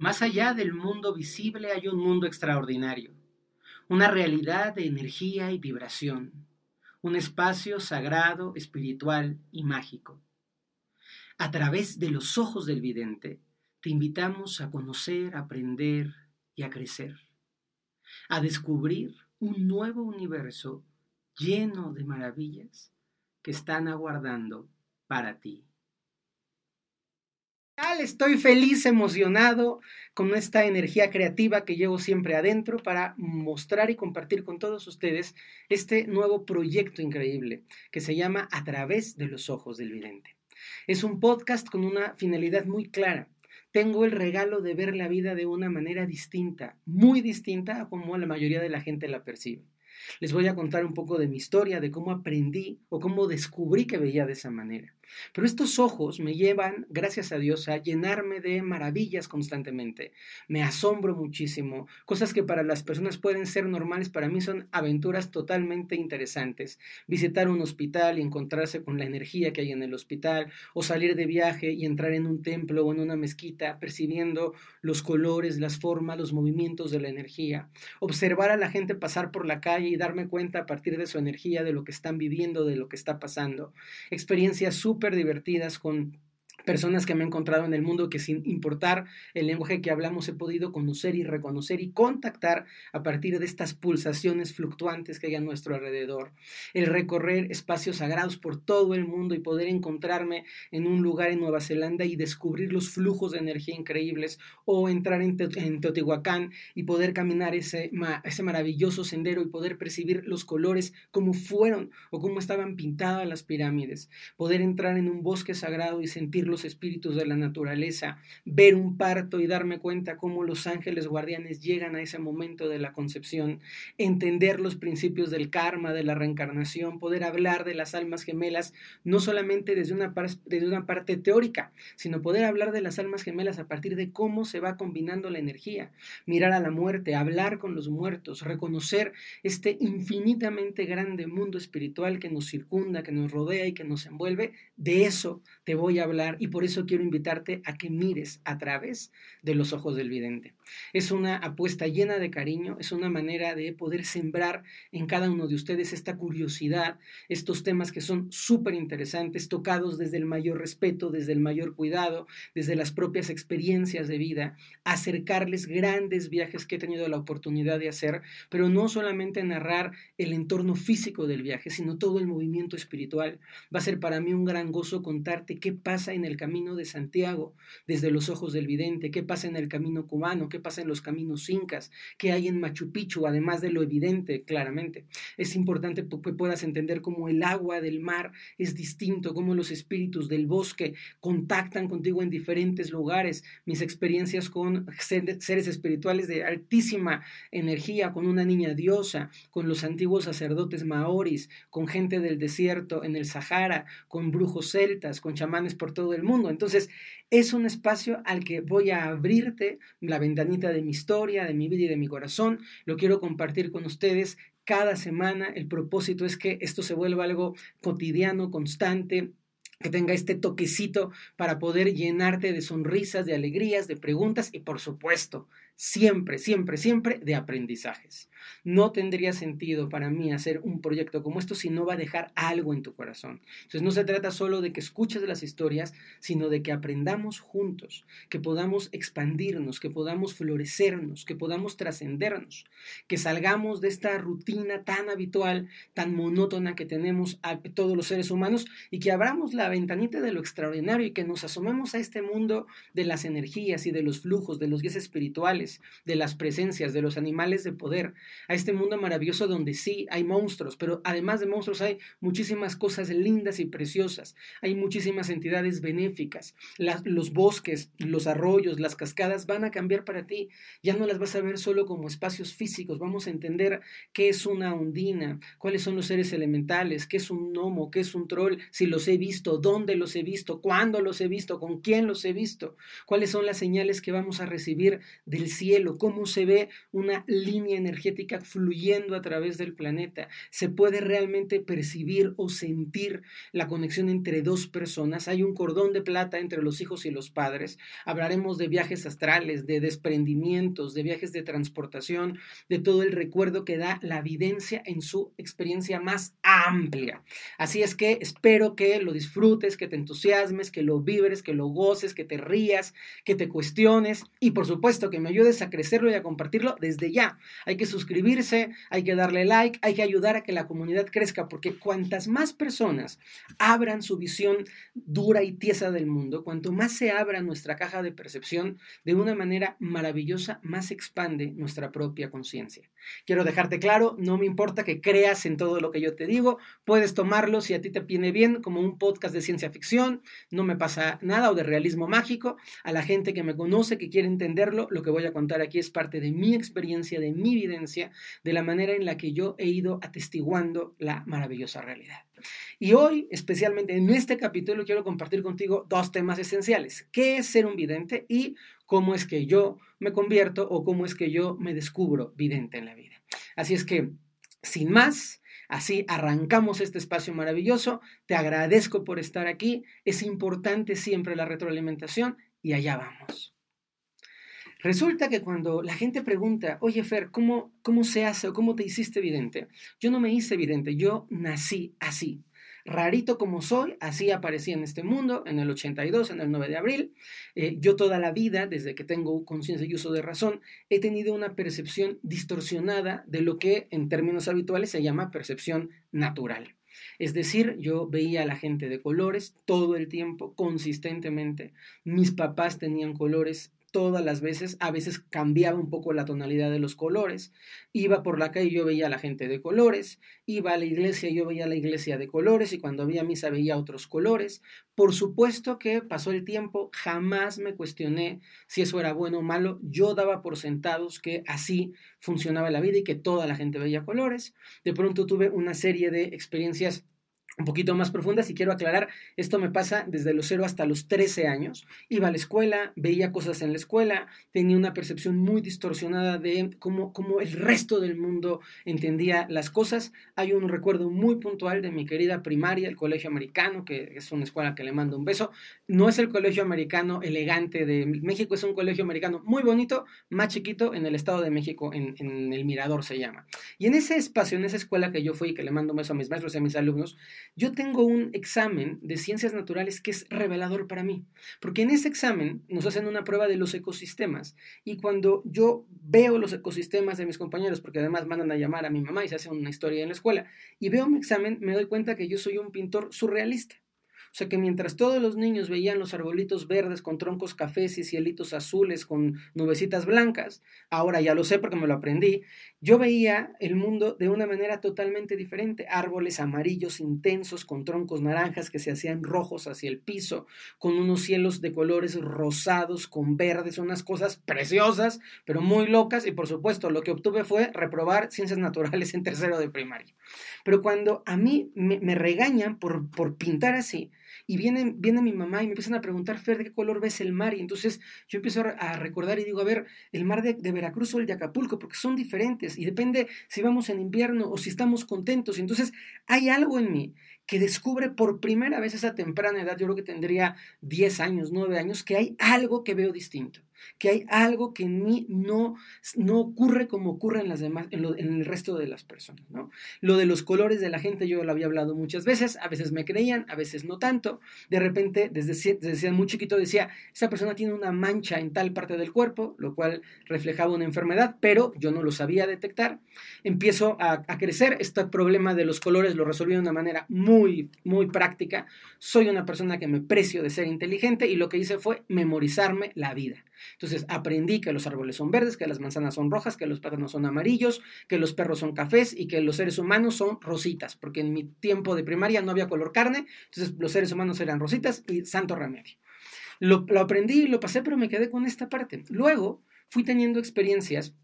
Más allá del mundo visible hay un mundo extraordinario, una realidad de energía y vibración, un espacio sagrado, espiritual y mágico. A través de los ojos del vidente, te invitamos a conocer, aprender y a crecer, a descubrir un nuevo universo lleno de maravillas que están aguardando para ti. Estoy feliz, emocionado con esta energía creativa que llevo siempre adentro para mostrar y compartir con todos ustedes este nuevo proyecto increíble que se llama A través de los ojos del vidente. Es un podcast con una finalidad muy clara. Tengo el regalo de ver la vida de una manera distinta, muy distinta a como la mayoría de la gente la percibe. Les voy a contar un poco de mi historia, de cómo aprendí o cómo descubrí que veía de esa manera. Pero estos ojos me llevan, gracias a Dios, a llenarme de maravillas constantemente. Me asombro muchísimo. Cosas que para las personas pueden ser normales, para mí son aventuras totalmente interesantes. Visitar un hospital y encontrarse con la energía que hay en el hospital, o salir de viaje y entrar en un templo o en una mezquita, percibiendo los colores, las formas, los movimientos de la energía. Observar a la gente pasar por la calle y darme cuenta a partir de su energía de lo que están viviendo, de lo que está pasando. Experiencias súper divertidas con personas que me he encontrado en el mundo que sin importar el lenguaje que hablamos he podido conocer y reconocer y contactar a partir de estas pulsaciones fluctuantes que hay a nuestro alrededor. El recorrer espacios sagrados por todo el mundo y poder encontrarme en un lugar en Nueva Zelanda y descubrir los flujos de energía increíbles o entrar en, Teotihuacán y poder caminar ese, ese maravilloso sendero y poder percibir los colores como fueron o como estaban pintadas las pirámides. Poder entrar en un bosque sagrado y sentir los espíritus de la naturaleza, ver un parto y darme cuenta cómo los ángeles guardianes llegan a ese momento de la concepción, entender los principios del karma, de la reencarnación, poder hablar de las almas gemelas, no solamente desde una, parte teórica, sino poder hablar de las almas gemelas a partir de cómo se va combinando la energía, mirar a la muerte, hablar con los muertos, reconocer este infinitamente grande mundo espiritual que nos circunda, que nos rodea y que nos envuelve, de eso te voy a hablar y por eso quiero invitarte a que mires a través de los ojos del vidente. Es una apuesta llena de cariño, es una manera de poder sembrar en cada uno de ustedes esta curiosidad, estos temas que son súper interesantes, tocados desde el mayor respeto, desde el mayor cuidado, desde las propias experiencias de vida, acercarles grandes viajes que he tenido la oportunidad de hacer, pero no solamente narrar el entorno físico del viaje, sino todo el movimiento espiritual. Va a ser para mí un gran gozo contarte qué pasa en el camino de Santiago desde los ojos del vidente, qué pasa en el camino cubano, qué pasa en los caminos incas, qué hay en Machu Picchu, además de lo evidente, claramente. Es importante que puedas entender cómo el agua del mar es distinto, cómo los espíritus del bosque contactan contigo en diferentes lugares, mis experiencias con seres espirituales de altísima energía, con una niña diosa, con los antiguos sacerdotes maoris, con gente del desierto en el Sahara, con brujos celtas, con chamanes por todo el mundo. Entonces, es un espacio al que voy a abrirte la ventanita de mi historia, de mi vida y de mi corazón. Lo quiero compartir con ustedes cada semana. El propósito es que esto se vuelva algo cotidiano, constante, que tenga este toquecito para poder llenarte de sonrisas, de alegrías, de preguntas y por supuesto siempre, siempre, siempre de aprendizajes. No tendría sentido para mí hacer un proyecto como esto si no va a dejar algo en tu corazón. Entonces no se trata solo de que escuches las historias, sino de que aprendamos juntos, que podamos expandirnos, que podamos florecernos, que podamos trascendernos, que salgamos de esta rutina tan habitual, tan monótona que tenemos todos los seres humanos y que abramos la ventanita de lo extraordinario y que nos asomemos a este mundo de las energías y de los flujos, de los guías espirituales de las presencias, de los animales de poder, a este mundo maravilloso donde sí hay monstruos, pero además de monstruos hay muchísimas cosas lindas y preciosas, hay muchísimas entidades benéficas, los bosques, los arroyos, las cascadas van a cambiar para ti, ya no las vas a ver solo como espacios físicos, vamos a entender qué es una ondina, cuáles son los seres elementales, qué es un gnomo, qué es un troll, si los he visto, dónde los he visto, cuándo los he visto, con quién los he visto, cuáles son las señales que vamos a recibir del cielo, cómo se ve una línea energética fluyendo a través del planeta. Se puede realmente percibir o sentir la conexión entre dos personas. Hay un cordón de plata entre los hijos y los padres. Hablaremos de viajes astrales, de desprendimientos, de viajes de transportación, de todo el recuerdo que da la evidencia en su experiencia más amplia. Así es que espero que lo disfrutes, que te entusiasmes, que lo vibres, que lo goces, que te rías, que te cuestiones y por supuesto que me ayudes a crecerlo y a compartirlo desde ya. Hay que suscribirse, hay que darle like, hay que ayudar a que la comunidad crezca porque cuantas más personas abran su visión dura y tiesa del mundo, cuanto más se abra nuestra caja de percepción de una manera maravillosa, más expande nuestra propia conciencia. Quiero dejarte claro, no me importa que creas en todo lo que yo te digo, puedes tomarlo si a ti te viene bien como un podcast de ciencia ficción, no me pasa nada o de realismo mágico. A la gente que me conoce, que quiere entenderlo, lo que voy a contar aquí es parte de mi experiencia, de mi evidencia, de la manera en la que yo he ido atestiguando la maravillosa realidad. Y hoy, especialmente en este capítulo, quiero compartir contigo dos temas esenciales. ¿Qué es ser un vidente y cómo es que yo me convierto o cómo es que yo me descubro vidente en la vida? Así es que, sin más, Así arrancamos este espacio maravilloso. Te agradezco por estar aquí. Es importante siempre la retroalimentación y allá vamos. Resulta que cuando la gente pregunta, oye Fer, ¿cómo, ¿cómo se hace o cómo te hiciste evidente? Yo no me hice evidente, yo nací así. Rarito como soy, así aparecí en este mundo, en el 82, en el 9 de abril. Eh, yo toda la vida, desde que tengo conciencia y uso de razón, he tenido una percepción distorsionada de lo que en términos habituales se llama percepción natural. Es decir, yo veía a la gente de colores todo el tiempo, consistentemente. Mis papás tenían colores todas las veces, a veces cambiaba un poco la tonalidad de los colores, iba por la calle y yo veía a la gente de colores, iba a la iglesia y yo veía a la iglesia de colores y cuando había misa veía otros colores. Por supuesto que pasó el tiempo, jamás me cuestioné si eso era bueno o malo, yo daba por sentados que así funcionaba la vida y que toda la gente veía colores. De pronto tuve una serie de experiencias un poquito más profundas y quiero aclarar, esto me pasa desde los 0 hasta los 13 años. Iba a la escuela, veía cosas en la escuela, tenía una percepción muy distorsionada de cómo, cómo el resto del mundo entendía las cosas. Hay un recuerdo muy puntual de mi querida primaria, el Colegio Americano, que es una escuela que le mando un beso. No es el Colegio Americano elegante de México, es un colegio americano muy bonito, más chiquito, en el Estado de México, en, en el Mirador se llama. Y en ese espacio, en esa escuela que yo fui, que le mando un beso a mis maestros y a mis alumnos, yo tengo un examen de ciencias naturales que es revelador para mí, porque en ese examen nos hacen una prueba de los ecosistemas y cuando yo veo los ecosistemas de mis compañeros, porque además mandan a llamar a mi mamá y se hace una historia en la escuela, y veo mi examen, me doy cuenta que yo soy un pintor surrealista. O sea que mientras todos los niños veían los arbolitos verdes con troncos cafés y cielitos azules con nubecitas blancas, ahora ya lo sé porque me lo aprendí, yo veía el mundo de una manera totalmente diferente. Árboles amarillos intensos con troncos naranjas que se hacían rojos hacia el piso, con unos cielos de colores rosados con verdes, unas cosas preciosas, pero muy locas. Y por supuesto, lo que obtuve fue reprobar ciencias naturales en tercero de primaria. Pero cuando a mí me, regañan por, por pintar así, y viene, viene mi mamá y me empiezan a preguntar, Fer, ¿de qué color ves el mar? Y entonces yo empiezo a recordar y digo, a ver, el mar de, de Veracruz o el de Acapulco, porque son diferentes y depende si vamos en invierno o si estamos contentos. Y entonces hay algo en mí que descubre por primera vez esa temprana edad, yo creo que tendría 10 años, 9 años, que hay algo que veo distinto que hay algo que en mí no, no ocurre como ocurre en, las demás, en, el resto de las personas. ¿no? Lo de los colores de la gente yo lo había hablado muchas veces, a veces me creían, a veces no tanto. De repente, desde, desde muy chiquito decía, esa persona tiene una mancha en tal parte del cuerpo, lo cual reflejaba una enfermedad, pero yo no lo sabía detectar. Empiezo a, a crecer, este problema de los colores lo resolví de una manera muy, muy práctica. Soy una persona que me precio de ser inteligente y lo que hice fue memorizarme la vida. Entonces aprendí que los árboles son verdes, que las manzanas son rojas, que los pájaros son amarillos, que los perros son cafés y que los seres humanos son rositas, porque en mi tiempo de primaria no había color carne, entonces los seres humanos eran rositas y santo remedio. Lo, lo aprendí y lo pasé, pero me quedé con esta parte. Luego fui teniendo experiencias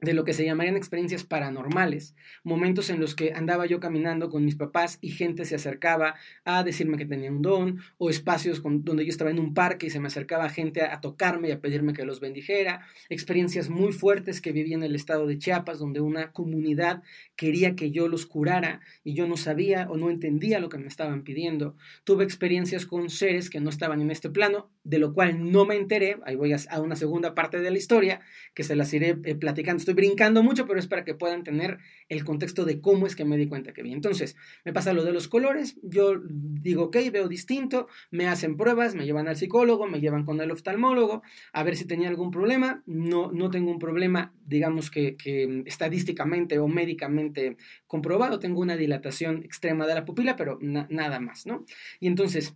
de lo que se llamarían experiencias paranormales, momentos en los que andaba yo caminando con mis papás y gente se acercaba a decirme que tenía un don, o espacios donde yo estaba en un parque y se me acercaba gente a, tocarme y a pedirme que los bendijera, experiencias muy fuertes que viví en el estado de Chiapas, donde una comunidad quería que yo los curara y yo no sabía o no entendía lo que me estaban pidiendo, tuve experiencias con seres que no estaban en este plano, de lo cual no me enteré, ahí voy a, una segunda parte de la historia, que se las iré eh, platicando, estoy brincando mucho, pero es para que puedan tener el contexto de cómo es que me di cuenta que vi. Entonces, me pasa lo de los colores, yo digo, ok, veo distinto, me hacen pruebas, me llevan al psicólogo, me llevan con el oftalmólogo, a ver si tenía algún problema, no, no tengo un problema, digamos que, estadísticamente o médicamente comprobado, tengo una dilatación extrema de la pupila, pero nada más, ¿no? Y entonces,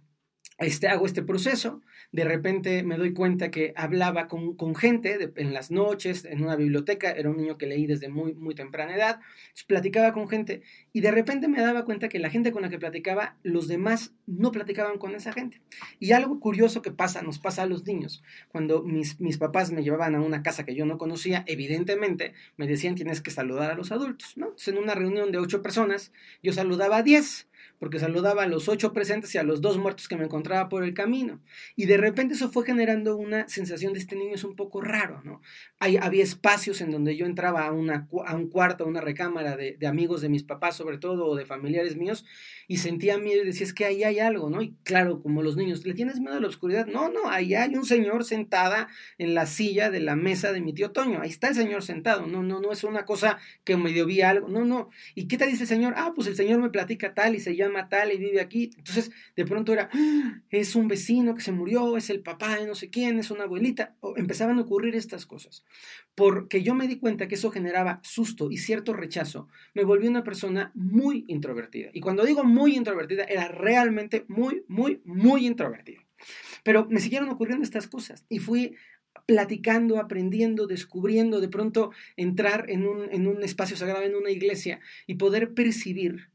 este, hago este proceso, de repente me doy cuenta que hablaba con, gente en las noches, en una biblioteca, era un niño que leí desde muy, muy temprana edad, platicaba con gente y de repente me daba cuenta que la gente con la que platicaba, los demás no platicaban con esa gente. Y algo curioso que pasa, nos pasa a los niños, cuando mis, mis papás me llevaban a una casa que yo no conocía, evidentemente me decían tienes que saludar a los adultos, ¿no? Entonces en una reunión de ocho personas, yo saludaba a diez porque saludaba a los ocho presentes y a los dos muertos que me encontraba por el camino. Y de repente eso fue generando una sensación de este niño es un poco raro, ¿no? Hay, había espacios en donde yo entraba a, una, a un cuarto, a una recámara de, de, amigos de mis papás, sobre todo, o de familiares míos, y sentía miedo y decía, es que ahí hay algo, ¿no? Y claro, como los niños, ¿le tienes miedo a la oscuridad? No, no, ahí hay un señor sentada en la silla de la mesa de mi tío Toño, ahí está el señor sentado, no, no, no es una cosa que medio vi algo, no, no. ¿Y qué te dice el señor? Ah, pues el señor me platica tal y se llama tal y vive aquí. Entonces, de pronto era, ¡Ah! es un vecino que se murió, es el papá de no sé quién, es una abuelita. O empezaban a ocurrir estas cosas. Porque yo me di cuenta que eso generaba susto y cierto rechazo. Me volví una persona muy introvertida. Y cuando digo muy introvertida, era realmente muy, muy, muy introvertida. Pero me siguieron ocurriendo estas cosas y fui platicando, aprendiendo, descubriendo, de pronto entrar en un, en un espacio sagrado, en una iglesia y poder percibir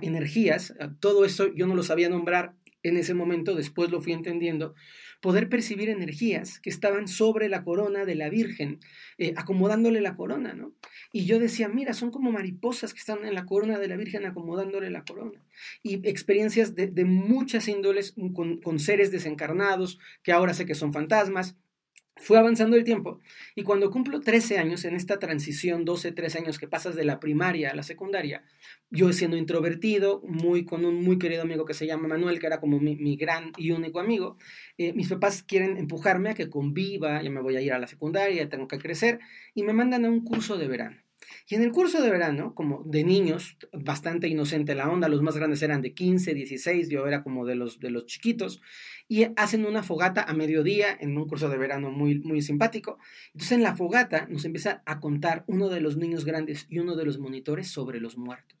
energías, todo eso yo no lo sabía nombrar en ese momento, después lo fui entendiendo, poder percibir energías que estaban sobre la corona de la Virgen, eh, acomodándole la corona, ¿no? Y yo decía, mira, son como mariposas que están en la corona de la Virgen acomodándole la corona. Y experiencias de, de muchas índoles con, con seres desencarnados, que ahora sé que son fantasmas, fue avanzando el tiempo y cuando cumplo 13 años, en esta transición, 12, 13 años que pasas de la primaria a la secundaria, yo siendo introvertido, muy con un muy querido amigo que se llama Manuel, que era como mi, gran y único amigo, eh, mis papás quieren empujarme a que conviva, ya me voy a ir a la secundaria, tengo que crecer, y me mandan a un curso de verano. Y en el curso de verano, como de niños, bastante inocente la onda, los más grandes eran de 15, 16, yo era como de los, de los chiquitos, y hacen una fogata a mediodía en un curso de verano muy, muy simpático. Entonces en la fogata nos empieza a contar uno de los niños grandes y uno de los monitores sobre los muertos.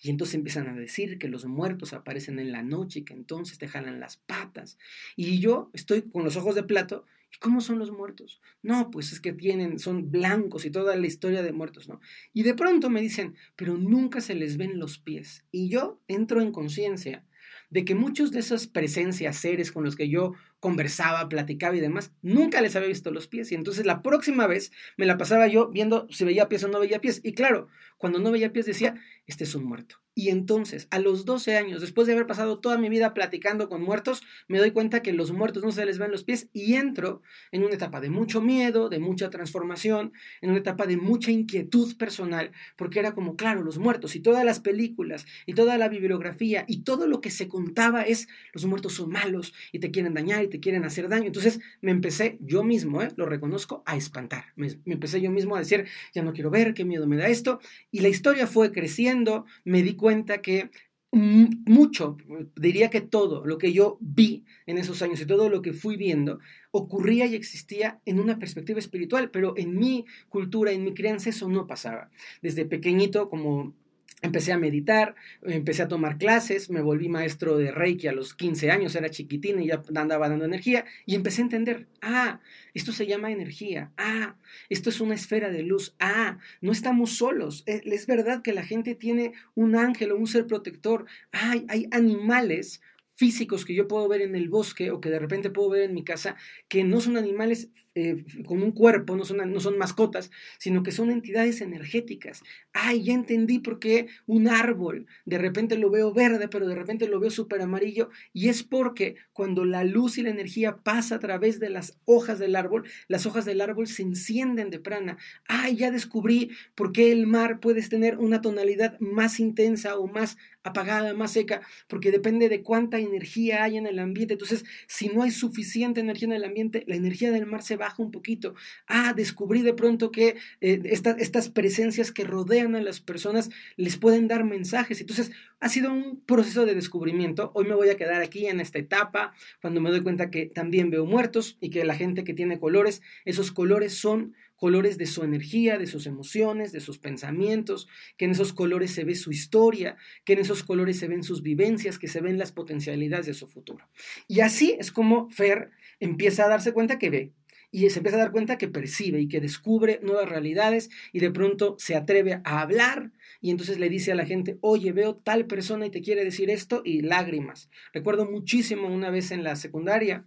Y entonces empiezan a decir que los muertos aparecen en la noche y que entonces te jalan las patas. Y yo estoy con los ojos de plato. ¿Y cómo son los muertos? No, pues es que tienen, son blancos y toda la historia de muertos, ¿no? Y de pronto me dicen, pero nunca se les ven los pies. Y yo entro en conciencia de que muchos de esas presencias, seres con los que yo conversaba, platicaba y demás, nunca les había visto los pies. Y entonces la próxima vez me la pasaba yo viendo si veía pies o no veía pies. Y claro, cuando no veía pies decía, este es un muerto. Y entonces, a los 12 años, después de haber pasado toda mi vida platicando con muertos, me doy cuenta que los muertos no se les ven los pies y entro en una etapa de mucho miedo, de mucha transformación, en una etapa de mucha inquietud personal, porque era como, claro, los muertos y todas las películas y toda la bibliografía y todo lo que se contaba es, los muertos son malos y te quieren dañar y te quieren hacer daño. Entonces me empecé yo mismo, ¿eh? lo reconozco, a espantar. Me, me empecé yo mismo a decir, ya no quiero ver, qué miedo me da esto. Y la historia fue creciendo, me di cuenta que mucho, diría que todo lo que yo vi en esos años y todo lo que fui viendo ocurría y existía en una perspectiva espiritual, pero en mi cultura, en mi crianza eso no pasaba. Desde pequeñito, como Empecé a meditar, empecé a tomar clases, me volví maestro de Reiki a los 15 años, era chiquitín y ya andaba dando energía y empecé a entender, ah, esto se llama energía, ah, esto es una esfera de luz, ah, no estamos solos, eh, es verdad que la gente tiene un ángel o un ser protector, ah, hay animales físicos que yo puedo ver en el bosque o que de repente puedo ver en mi casa, que no son animales eh, con un cuerpo, no son, no son mascotas, sino que son entidades energéticas. Ay, ya entendí por qué un árbol de repente lo veo verde, pero de repente lo veo súper amarillo, y es porque cuando la luz y la energía pasa a través de las hojas del árbol, las hojas del árbol se encienden de prana. Ay, ya descubrí por qué el mar puede tener una tonalidad más intensa o más apagada, más seca, porque depende de cuánta energía hay en el ambiente. Entonces, si no hay suficiente energía en el ambiente, la energía del mar se baja un poquito. Ah, descubrí de pronto que eh, estas presencias que rodean a las personas les pueden dar mensajes. Entonces, ha sido un proceso de descubrimiento. Hoy me voy a quedar aquí en esta etapa, cuando me doy cuenta que también veo muertos y que la gente que tiene colores, esos colores son colores de su energía, de sus emociones, de sus pensamientos, que en esos colores se ve su historia, que en esos colores se ven sus vivencias, que se ven las potencialidades de su futuro. Y así es como Fer empieza a darse cuenta que ve, y se empieza a dar cuenta que percibe y que descubre nuevas realidades y de pronto se atreve a hablar y entonces le dice a la gente, oye, veo tal persona y te quiere decir esto y lágrimas. Recuerdo muchísimo una vez en la secundaria,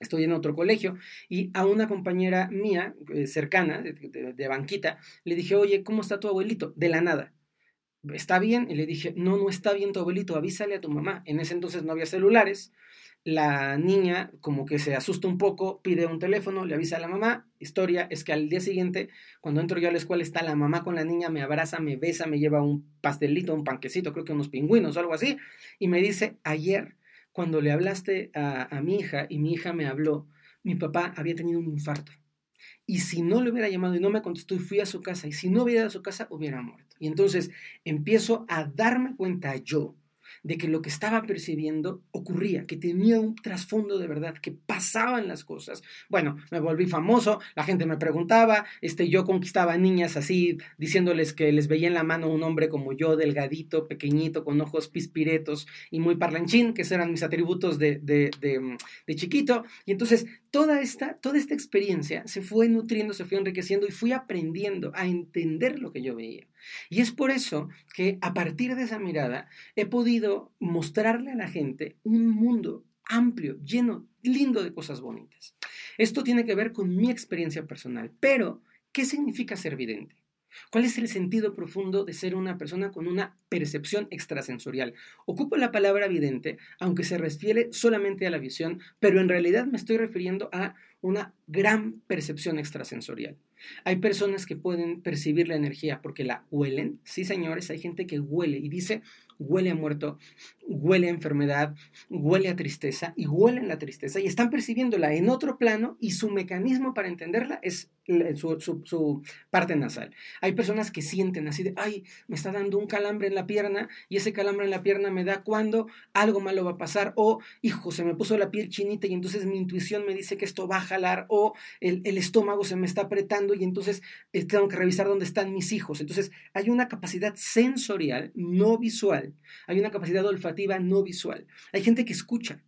estoy en otro colegio, y a una compañera mía, eh, cercana, de, banquita, le dije, oye, ¿cómo está tu abuelito? De la nada. ¿Está bien? Y le dije, no, no está bien tu abuelito, avísale a tu mamá. En ese entonces no había celulares. La niña como que se asusta un poco, pide un teléfono, le avisa a la mamá. Historia es que al día siguiente, cuando entro yo a la escuela, está la mamá con la niña, me abraza, me besa, me lleva un pastelito, un panquecito, creo que unos pingüinos o algo así, y me dice, ayer cuando le hablaste a, mi hija y mi hija me habló, mi papá había tenido un infarto. Y si no le hubiera llamado y no me contestó y fui a su casa, y si no hubiera ido a su casa, hubiera muerto. Y entonces empiezo a darme cuenta yo de que lo que estaba percibiendo ocurría, que tenía un trasfondo de verdad, que pasaban las cosas. Bueno, me volví famoso, la gente me preguntaba, este, yo conquistaba niñas así, diciéndoles que les veía en la mano un hombre como yo, delgadito, pequeñito, con ojos pispiretos y muy parlanchín, que eran mis atributos de, de, de, de chiquito. Y entonces toda esta, toda esta experiencia se fue nutriendo, se fue enriqueciendo y fui aprendiendo a entender lo que yo veía. Y es por eso que a partir de esa mirada he podido mostrarle a la gente un mundo amplio, lleno, lindo de cosas bonitas. Esto tiene que ver con mi experiencia personal, pero ¿qué significa ser vidente? ¿Cuál es el sentido profundo de ser una persona con una percepción extrasensorial? Ocupo la palabra vidente, aunque se refiere solamente a la visión, pero en realidad me estoy refiriendo a una gran percepción extrasensorial. Hay personas que pueden percibir la energía porque la huelen. Sí, señores, hay gente que huele y dice, huele a muerto, huele a enfermedad, huele a tristeza y huelen la tristeza y están percibiéndola en otro plano y su mecanismo para entenderla es su, parte nasal. Hay personas que sienten así de, ay, me está dando un calambre en la pierna y ese calambre en la pierna me da cuando algo malo va a pasar o, hijo, se me puso la piel chinita y entonces mi intuición me dice que esto va a jalar o el, estómago se me está apretando y entonces eh, tengo que revisar dónde están mis hijos. Entonces hay una capacidad sensorial, no visual, hay una capacidad olfativa no visual. Hay gente que escucha,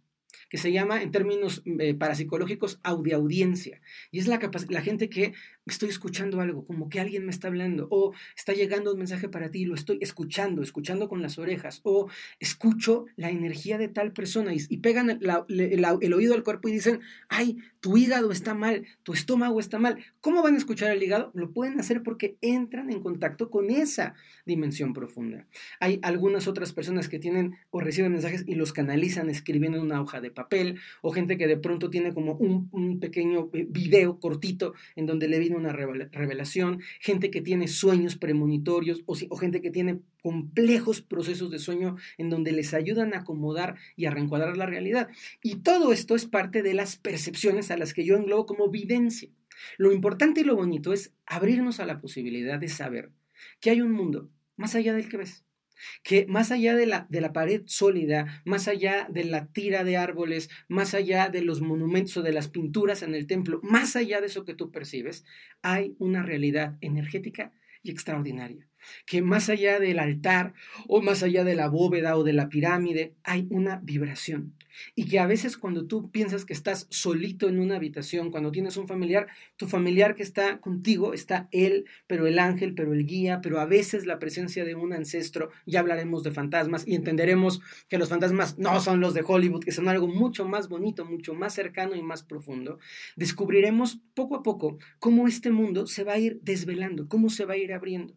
que se llama en términos eh, parapsicológicos audiencia. Y es la, la gente que estoy escuchando algo, como que alguien me está hablando, o está llegando un mensaje para ti, lo estoy escuchando, escuchando con las orejas, o escucho la energía de tal persona y, pegan el, oído al cuerpo y dicen, ay, tu hígado está mal, tu estómago está mal. ¿Cómo van a escuchar el hígado? Lo pueden hacer porque entran en contacto con esa dimensión profunda. Hay algunas otras personas que tienen o reciben mensajes y los canalizan escribiendo en una hoja de papel, o gente que de pronto tiene como un, un pequeño eh, video cortito en donde le vino una revelación, gente que tiene sueños premonitorios o, gente que tiene complejos procesos de sueño en donde les ayudan a acomodar y a reencuadrar la realidad. Y todo esto es parte de las percepciones a las que yo englobo como vivencia. Lo importante y lo bonito es abrirnos a la posibilidad de saber que hay un mundo más allá del que ves que más allá de la, de la pared sólida, más allá de la tira de árboles, más allá de los monumentos o de las pinturas en el templo, más allá de eso que tú percibes, hay una realidad energética y extraordinaria. Que más allá del altar o más allá de la bóveda o de la pirámide hay una vibración. Y que a veces cuando tú piensas que estás solito en una habitación, cuando tienes un familiar, tu familiar que está contigo está él, pero el ángel, pero el guía, pero a veces la presencia de un ancestro, ya hablaremos de fantasmas y entenderemos que los fantasmas no son los de Hollywood, que son algo mucho más bonito, mucho más cercano y más profundo. Descubriremos poco a poco cómo este mundo se va a ir desvelando, cómo se va a ir abriendo.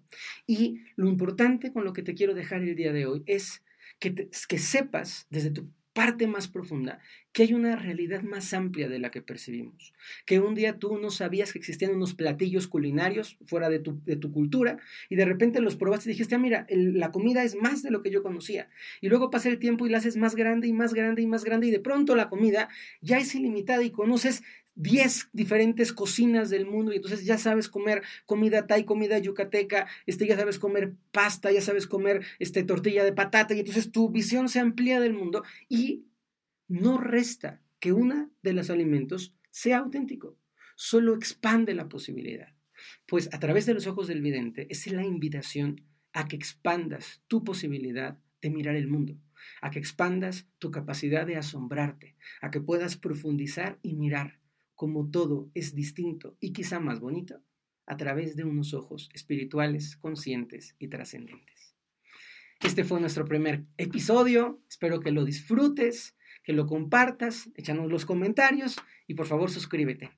Lo importante con lo que te quiero dejar el día de hoy es que, sepas desde tu parte más profunda, que hay una realidad más amplia de la que percibimos. Que un día tú no sabías que existían unos platillos culinarios fuera de tu, de tu cultura y de repente los probaste y dijiste, ah, mira, la comida es más de lo que yo conocía. Y luego pasa el tiempo y la haces más grande y más grande y más grande y de pronto la comida ya es ilimitada y conoces 10 diferentes cocinas del mundo y entonces ya sabes comer comida thai, comida yucateca, este, ya sabes comer pasta, ya sabes comer este, tortilla de patata y entonces tu visión se amplía del mundo y no resta que una de los alimentos sea auténtico, solo expande la posibilidad. Pues a través de los ojos del vidente es la invitación a que expandas tu posibilidad de mirar el mundo, a que expandas tu capacidad de asombrarte, a que puedas profundizar y mirar como todo es distinto y quizá más bonito a través de unos ojos espirituales, conscientes y trascendentes. Este fue nuestro primer episodio, espero que lo disfrutes, que lo compartas, échanos los comentarios y por favor suscríbete.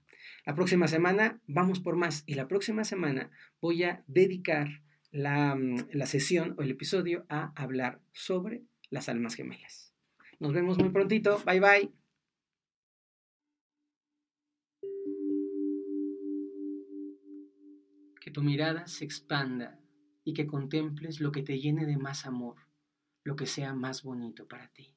La próxima semana vamos por más y la próxima semana voy a dedicar la, mm, la sesión o el episodio a hablar sobre las almas gemelas. Nos vemos muy prontito, bye bye. Tu mirada se expanda y que contemples lo que te llene de más amor, lo que sea más bonito para ti.